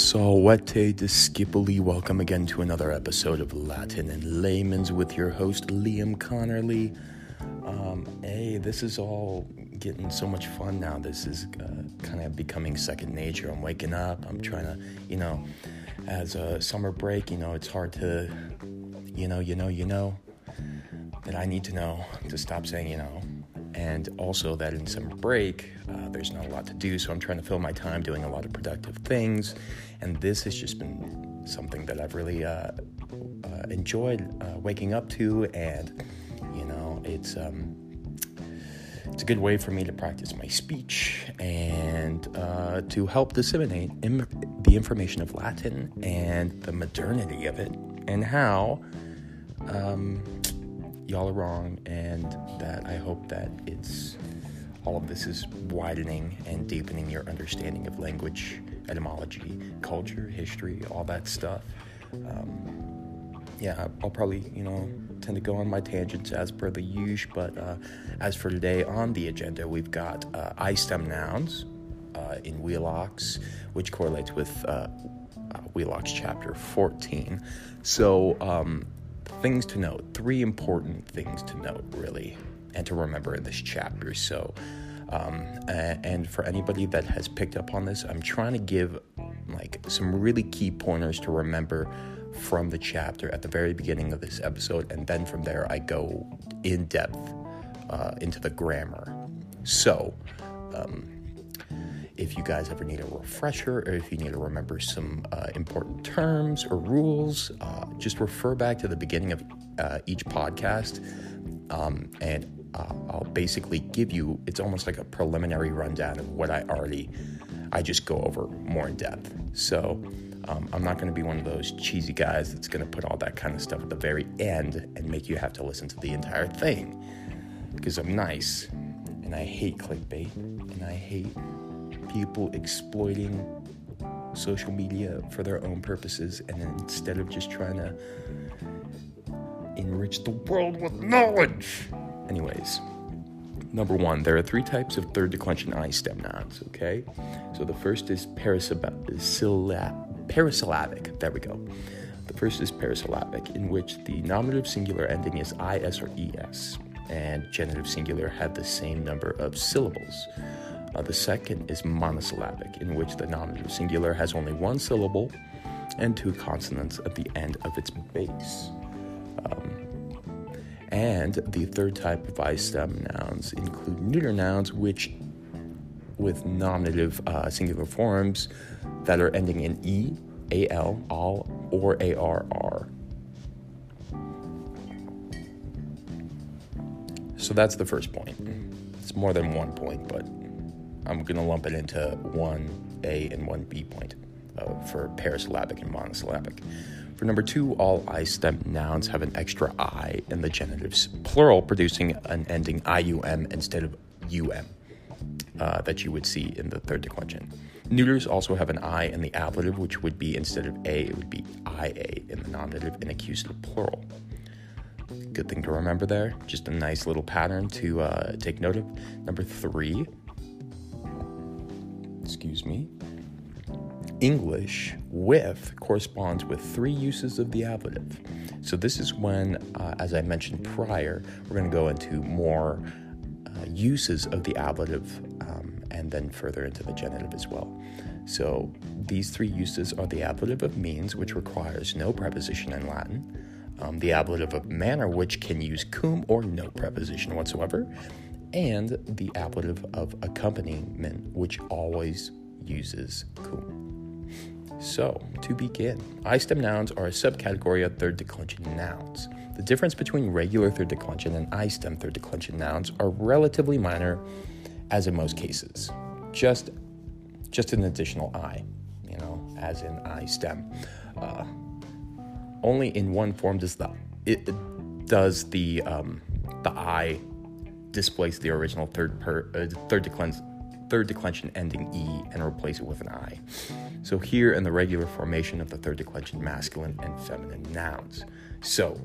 Salvete discipuli. Welcome again to another episode of Latin and Layman's with your host Liam Connerly. Um, hey, this is all getting so much fun now. This is uh, kind of becoming second nature. I'm waking up. I'm trying to, you know, as a summer break, you know, it's hard to, you know, you know, you know, that I need to know to stop saying, you know, and also that in summer break, uh, there's not a lot to do, so I'm trying to fill my time doing a lot of productive things. And this has just been something that I've really uh, uh, enjoyed uh, waking up to, and you know, it's um, it's a good way for me to practice my speech and uh, to help disseminate Im- the information of Latin and the modernity of it, and how. Um, y'all are wrong, and that I hope that it's all of this is widening and deepening your understanding of language, etymology, culture, history, all that stuff. Um, yeah, I'll probably, you know, tend to go on my tangents as per the usual, but uh, as for today on the agenda, we've got uh, I stem nouns uh, in Wheelock's, which correlates with uh, uh, Wheelock's chapter 14. So, um, things to note, three important things to note, really, and to remember in this chapter. So, um, and for anybody that has picked up on this, I'm trying to give like some really key pointers to remember from the chapter at the very beginning of this episode, and then from there I go in depth uh, into the grammar. So, um, if you guys ever need a refresher or if you need to remember some uh, important terms or rules, uh, just refer back to the beginning of uh, each podcast. Um, and uh, I'll basically give you, it's almost like a preliminary rundown of what I already, I just go over more in depth. So um, I'm not going to be one of those cheesy guys that's going to put all that kind of stuff at the very end and make you have to listen to the entire thing because I'm nice and I hate clickbait and I hate people exploiting social media for their own purposes and instead of just trying to enrich the world with knowledge. Anyways, number one, there are three types of third declension I stem nouns, okay? So the first is parasyllabic. There we go. The first is parasyllabic, in which the nominative singular ending is is or es, and genitive singular have the same number of syllables. Uh, the second is monosyllabic, in which the nominative singular has only one syllable and two consonants at the end of its base. Um, and the third type of I stem nouns include neuter nouns, which with nominative uh, singular forms that are ending in e, al, al, or arr. So that's the first point. It's more than one point, but I'm going to lump it into one A and one B point uh, for parasyllabic and monosyllabic. For number two, all I stem nouns have an extra I in the genitives, plural, producing an ending IUM instead of UM uh, that you would see in the third declension. Neuters also have an I in the ablative, which would be instead of A, it would be IA in the nominative and accusative plural. Good thing to remember there. Just a nice little pattern to uh, take note of. Number three, excuse me, English with corresponds with three uses of the ablative. So this is when, uh, as I mentioned prior, we're going to go into more uh, uses of the ablative um, and then further into the genitive as well. So these three uses are the ablative of means, which requires no preposition in Latin, um, the ablative of manner, which can use cum or no preposition whatsoever, and the ablative of accompaniment, which always uses cum. So, to begin, I stem nouns are a subcategory of third declension nouns. The difference between regular third declension and I stem third declension nouns are relatively minor, as in most cases. Just, just an additional I, you know, as in I stem. Uh, only in one form does the it, it does the um, the I displace the original third per, uh, third declension third declension ending e and replace it with an i. So here in the regular formation of the third declension masculine and feminine nouns. So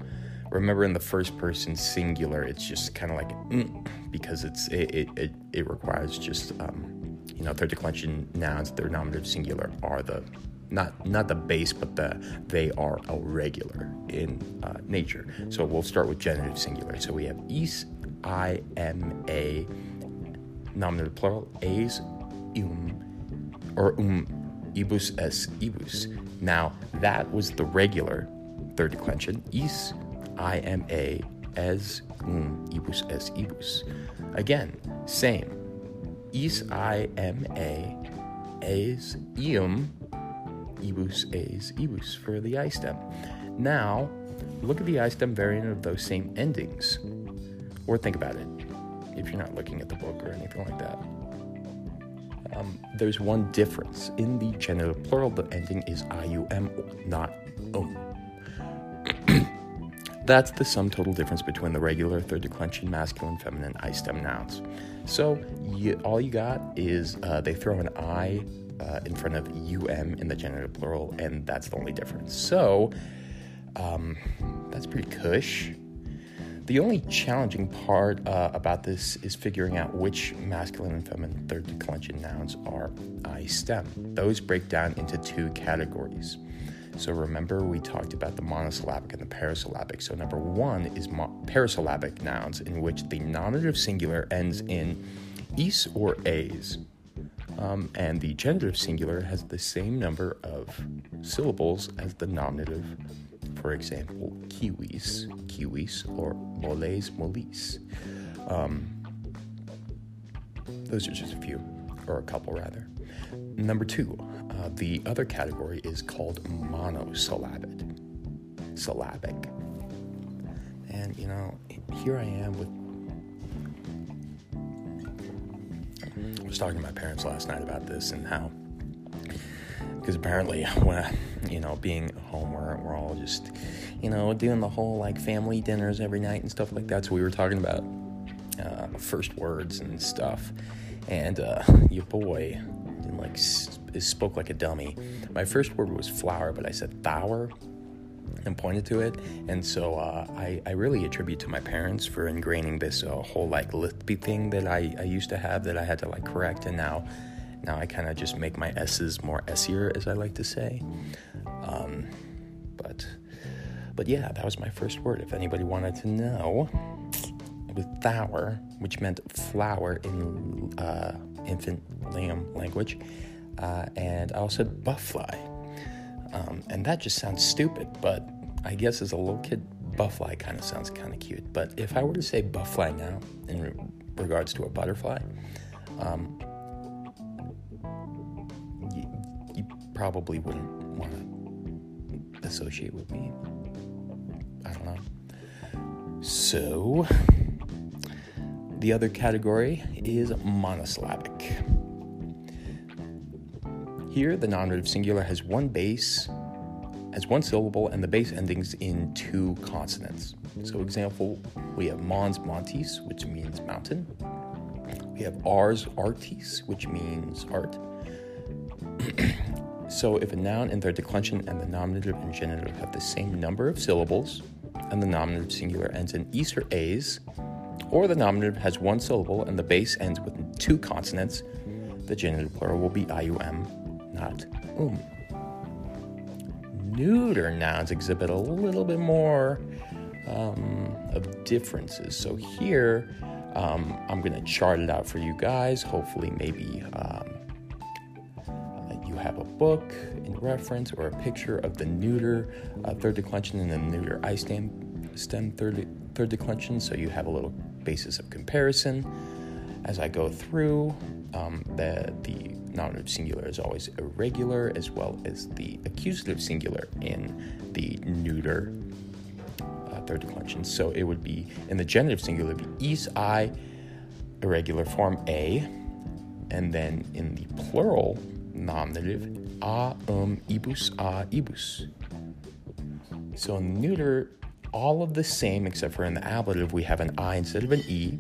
remember in the first person singular, it's just kind of like mm, because it's it, it, it, requires just um, you know third declension nouns, their nominative singular are the not not the base, but the they are irregular in uh, nature. So we'll start with genitive singular. So we have is, I, am, a, nominative plural, a's, um, or um, ibus, es, ibus. Now that was the regular third declension. Is, I, am, a, as, um, ibus, es, ibus. Again, same. Is, I, am, a, as, ium, ibus, as, ibus for the I stem. Now, look at the I stem variant of those same endings. Or think about it if you're not looking at the book or anything like that. Um, there's one difference. In the genitive plural, the ending is ium, not um. That's the sum total difference between the regular third declension masculine, feminine I stem nouns. So you, all you got is uh, they throw an I uh, in front of um in the genitive plural, and that's the only difference. So um, that's pretty cush. The only challenging part uh, about this is figuring out which masculine and feminine third declension nouns are I stem. Those break down into two categories. So remember, we talked about the monosyllabic and the parasyllabic. So number one is mo- parasyllabic nouns in which the nominative singular ends in is or as. Um, and the genitive singular has the same number of syllables as the nominative. For example, civis, civis, or moles, molis. Um, those are just a few, or a couple rather. Number two, uh, the other category is called monosyllabic. Syllabic. And you know, here I am with I was talking to my parents last night about this and how, because apparently, when I, you know, being home, we're, we're all just, you know, doing the whole like family dinners every night and stuff like that. So we were talking about uh, first words and stuff. And uh, your boy, like, spoke like a dummy. My first word was flower, but I said thower and pointed to it. And so uh, I, I really attribute to my parents for ingraining this uh, whole like lispy thing that I, I used to have that I had to like correct. And now, now I kind of just make my S's more Essier, as I like to say. Um, but, but yeah, that was my first word. If anybody wanted to know, with thower, which meant flower in uh, infant lamb language. Uh, and I also said buffly. Um, and that just sounds stupid, but I guess as a little kid, buffly kind of sounds kind of cute. But if I were to say buffly now in re- regards to a butterfly, um, probably wouldn't want to associate with me. I don't know. So, the other category is monosyllabic. Here, the nominative singular has one base, has one syllable, and the base endings in two consonants. So, example, we have mons montis, which means mountain. We have ars artis, which means art. So, if a noun in their declension and the nominative and genitive have the same number of syllables, and the nominative singular ends in is or as, or the nominative has one syllable and the base ends with two consonants, the genitive plural will be ium not um. Neuter nouns exhibit a little bit more um, of differences. So here, um, I'm going to chart it out for you guys. Hopefully, maybe a book in reference or a picture of the neuter uh, third declension and the neuter I stem, stem third, third declension, so you have a little basis of comparison. As I go through, um, the, the nominative singular is always irregular, as well as the accusative singular in the neuter uh, third declension. So it would be in the genitive singular, be is I, irregular form a, and then in the plural nominative, a um ibus a ibus. So in neuter, all of the same except for in the ablative, we have an I instead of an E,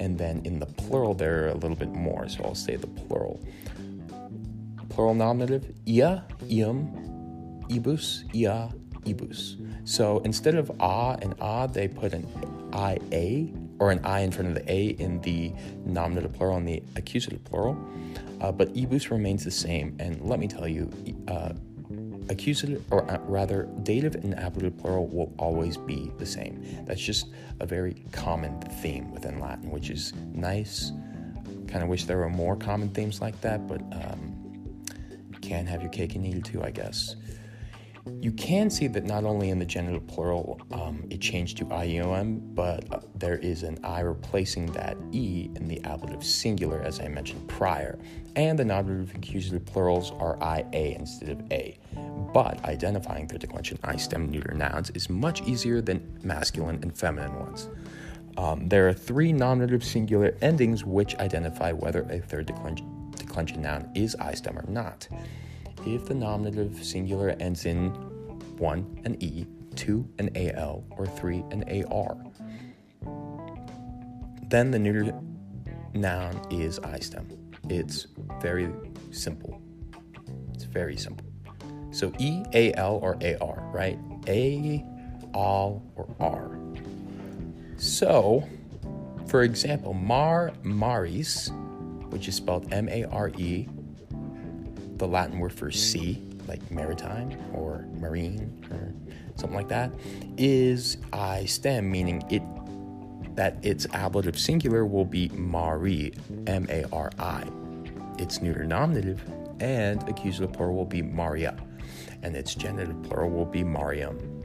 and then in the plural, there are a little bit more. So I'll say the plural plural nominative, ia, ium, ibus, ia, ibus. So instead of a and a, they put an ia or an I in front of the A in the nominative plural and the accusative plural. Uh, but ebus remains the same. And let me tell you, uh, accusative, or uh, rather, dative and ablative plural will always be the same. That's just a very common theme within Latin, which is nice. Kind of wish there were more common themes like that, but um, can have your cake and eat it too, I guess. You can see that not only in the genitive plural um, it changed to IUM, but uh, there is an I replacing that E in the ablative singular, as I mentioned prior. And the nominative accusative plurals are IA instead of A. But identifying third declension I stem neuter nouns is much easier than masculine and feminine ones. Um, there are three nominative singular endings which identify whether a third declension, declension noun is I stem or not if the nominative singular ends in 1 an E, 2 an AL, or 3 an AR. Then the neuter noun is I stem. It's very simple. It's very simple. So E, AL, or AR, right? A, all, or R. So, for example, Mar Maris, which is spelled M A R E, the Latin word for sea, like maritime or marine or something like that, is I stem, meaning it that its ablative singular will be mari, M A R I. Its neuter nominative and accusative plural will be Maria, and its genitive plural will be marium.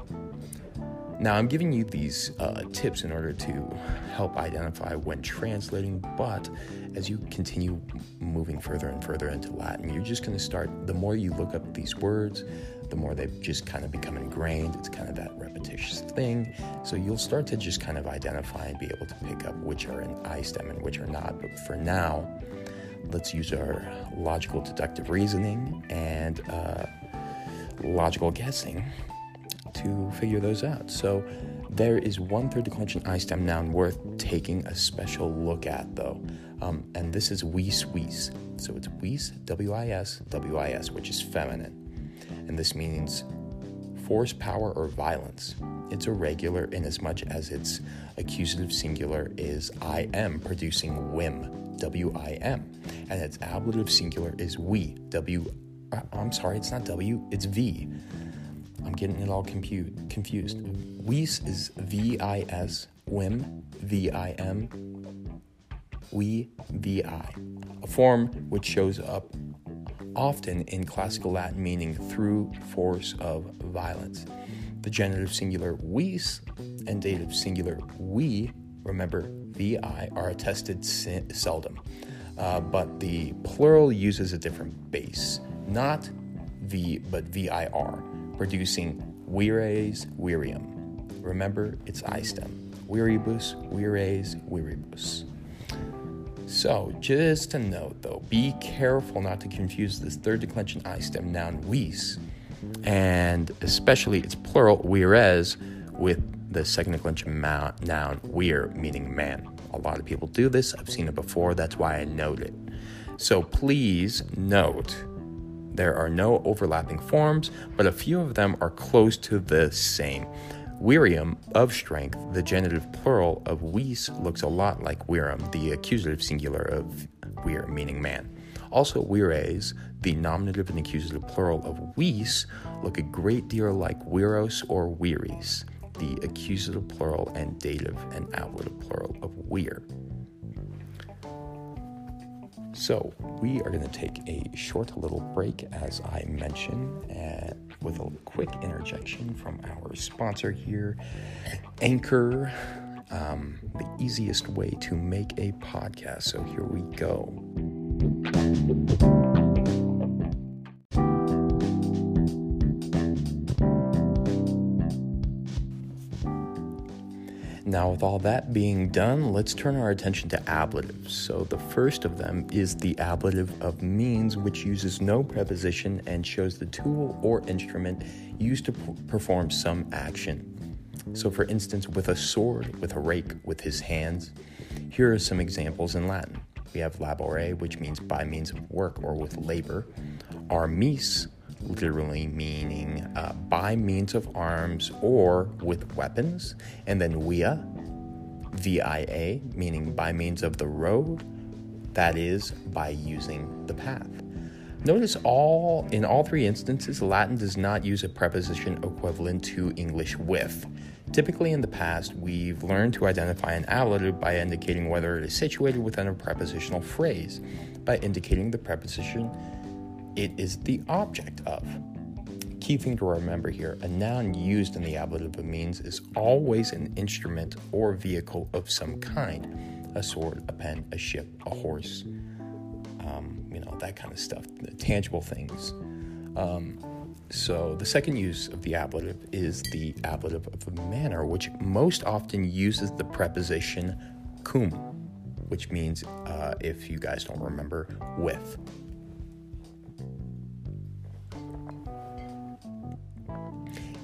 Now, I'm giving you these uh, tips in order to help identify when translating, but as you continue moving further and further into Latin, you're just going to start, the more you look up these words, the more they just kind of become ingrained. It's kind of that repetitious thing. So you'll start to just kind of identify and be able to pick up which are in I stem and which are not. But for now, let's use our logical deductive reasoning and uh, logical guessing to figure those out. So there is one third declension I stem noun worth taking a special look at, though, um, and this is wis wis. So it's wis, W I S, W I S, which is feminine, and this means force, power, or violence. It's irregular in as much as its accusative singular is I am, producing whim, W I M, and its ablative singular is we, W. Uh, I'm sorry, it's not W, it's V. I'm getting it all compute, confused. Vis is V I S, whim, V I M, we, V I. A form which shows up often in classical Latin meaning through force of violence. The genitive singular vis and dative singular we, remember vi, are attested seldom, uh, but the plural uses a different base, not v but vir producing vires, virium. Remember, it's I stem. Viribus, vires, viribus. So, just a note though, be careful not to confuse this third declension I stem noun vis, and especially its plural vires, with the second declension noun vir, meaning man. A lot of people do this. I've seen it before. That's why I note it. So please note there are no overlapping forms, but a few of them are close to the same. Virium, of strength, the genitive plural of vis looks a lot like virum, the accusative singular of vir, meaning man. Also, vires, the nominative and accusative plural of vis, look a great deal like viros or viris, the accusative plural and dative and ablative plural of vir. So, we are going to take a short little break, as I mentioned, with a quick interjection from our sponsor here, Anchor, um, the easiest way to make a podcast. So, here we go. With all that being done, let's turn our attention to ablatives. So, the first of them is the ablative of means, which uses no preposition and shows the tool or instrument used to p- perform some action. So, for instance, with a sword, with a rake, with his hands. Here are some examples in Latin. We have labore, which means by means of work or with labor. Armis, literally meaning uh, by means of arms or with weapons, and then via, via, meaning by means of the road, that is, by using the path. Notice all in all three instances, Latin does not use a preposition equivalent to English with. Typically, in the past, we've learned to identify an ablative by indicating whether it is situated within a prepositional phrase, by indicating the preposition it is the object of. Key thing to remember here a noun used in the ablative of means is always an instrument or vehicle of some kind a sword, a pen, a ship, a horse, um, you know, that kind of stuff, tangible things. Um, so the second use of the ablative is the ablative of manner, which most often uses the preposition cum, which means, uh, if you guys don't remember, with.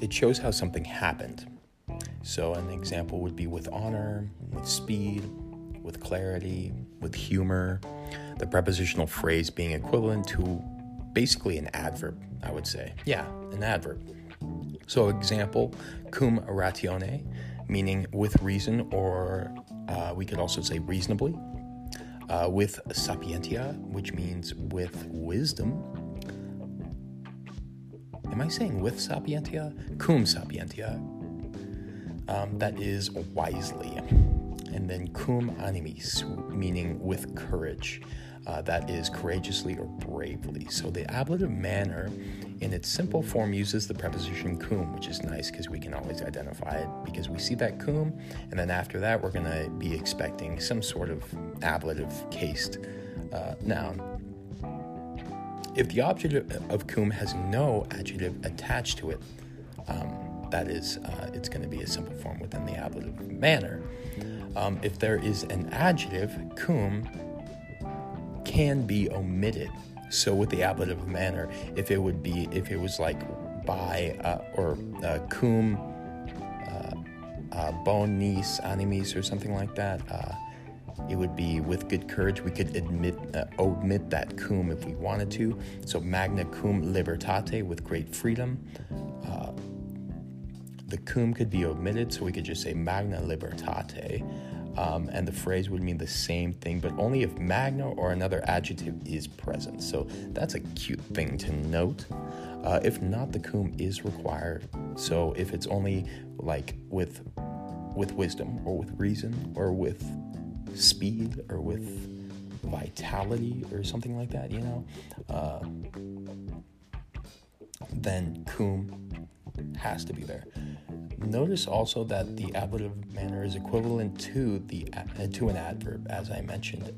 It shows how something happened. So an example would be with honor, with speed, with clarity, with humor, the prepositional phrase being equivalent to basically an adverb, I would say. Yeah, an adverb. So, example, cum ratione, meaning with reason, or uh, we could also say reasonably. Uh, with sapientia, which means with wisdom. Am I saying with sapientia? Cum sapientia. Um, that is wisely. And then cum animis, meaning with courage uh, that is courageously or bravely. So the ablative manner in its simple form uses the preposition cum, which is nice because we can always identify it because we see that cum, and then after that, we're going to be expecting some sort of ablative cased uh, noun. If the object of cum has no adjective attached to it, um, that is, uh, it's going to be a simple form within the ablative manner. Um, if there is an adjective, cum, can be omitted. So with the ablative manner, if it would be, if it was like by uh, or uh, cum uh, uh, bonis animis or something like that, uh, it would be with good courage. We could admit uh, omit that cum if we wanted to. So magna cum libertate with great freedom. Uh, the cum could be omitted, so we could just say magna libertate um, and the phrase would mean the same thing, but only if magna or another adjective is present. So that's a cute thing to note. Uh, if not, the cum is required. So if it's only like with with wisdom or with reason or with speed or with vitality or something like that, you know, uh, then cum has to be there. Notice also that the ablative manner is equivalent to the uh, to an adverb, as I mentioned,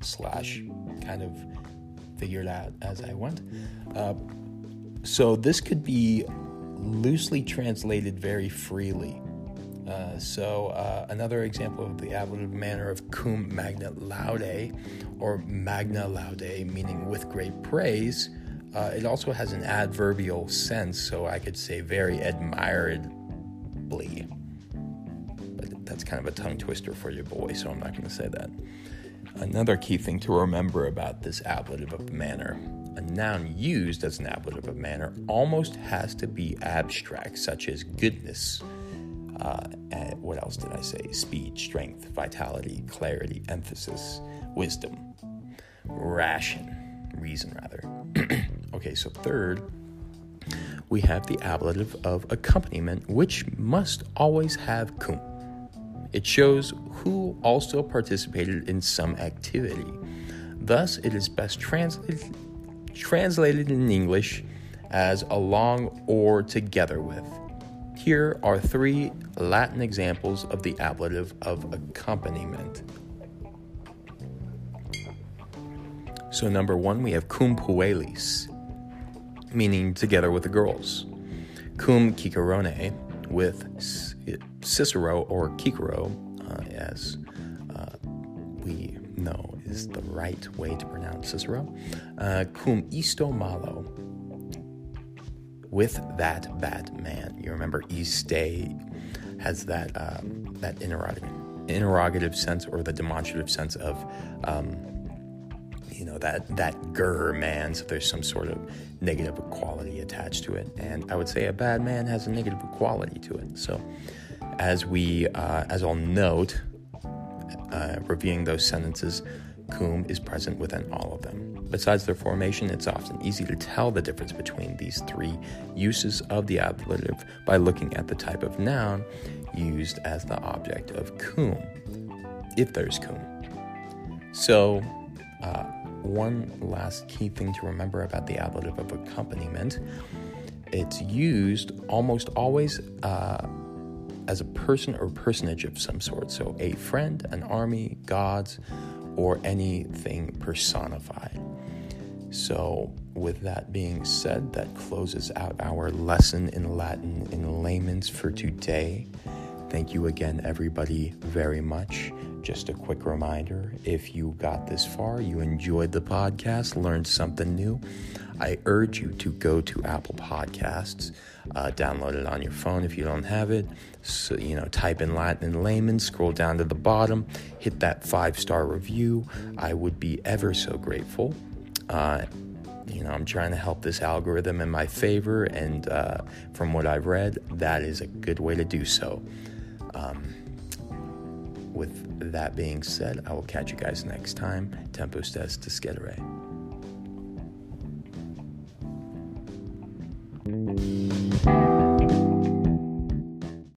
slash kind of figured out as I went. Uh, so this could be loosely translated very freely. Uh, so uh, another example of the ablative manner of cum magna laude, or magna laude, meaning with great praise. Uh, it also has an adverbial sense, so I could say very admired but that's kind of a tongue twister for your boy, so I'm not going to say that. Another key thing to remember about this ablative of manner a noun used as an ablative of manner almost has to be abstract, such as goodness. Uh, what else did I say? Speed, strength, vitality, clarity, emphasis, wisdom, ration, reason, rather. okay, so third, we have the ablative of accompaniment, which must always have cum. It shows who also participated in some activity. Thus, it is best translated, translated in English as along or together with. Here are three Latin examples of the ablative of accompaniment. So, number one, we have cum puellis, meaning together with the girls. Cum cicerone, with Cicero or Cicero, uh, as uh, we know is the right way to pronounce Cicero. Uh, cum isto malo, with that bad man. You remember iste has that um, that interrogative, interrogative sense or the demonstrative sense of um, you know that that gur man. So there's some sort of negative quality attached to it. And i would say a bad man has a negative quality to it. So as we uh, as i'll note uh, reviewing those sentences, cum is present within all of them. Besides their formation, it's often easy to tell the difference between these three uses of the ablative by looking at the type of noun used as the object of cum, if there's cum. So, uh, one last key thing to remember about the ablative of accompaniment it's used almost always uh, as a person or personage of some sort. So, a friend, an army, gods, or anything personified. So, with that being said, that closes out our lesson in Latin in layman's for today. Thank you again, everybody, very much. Just a quick reminder if you got this far, you enjoyed the podcast, learned something new, I urge you to go to Apple Podcasts, uh, download it on your phone if you don't have it. So, you know, type in Latin layman, scroll down to the bottom, hit that five star review. I would be ever so grateful. Uh, you know, I'm trying to help this algorithm in my favor, and uh, from what I've read, that is a good way to do so um, with that being said, I will catch you guys next time. Tempo des discedere.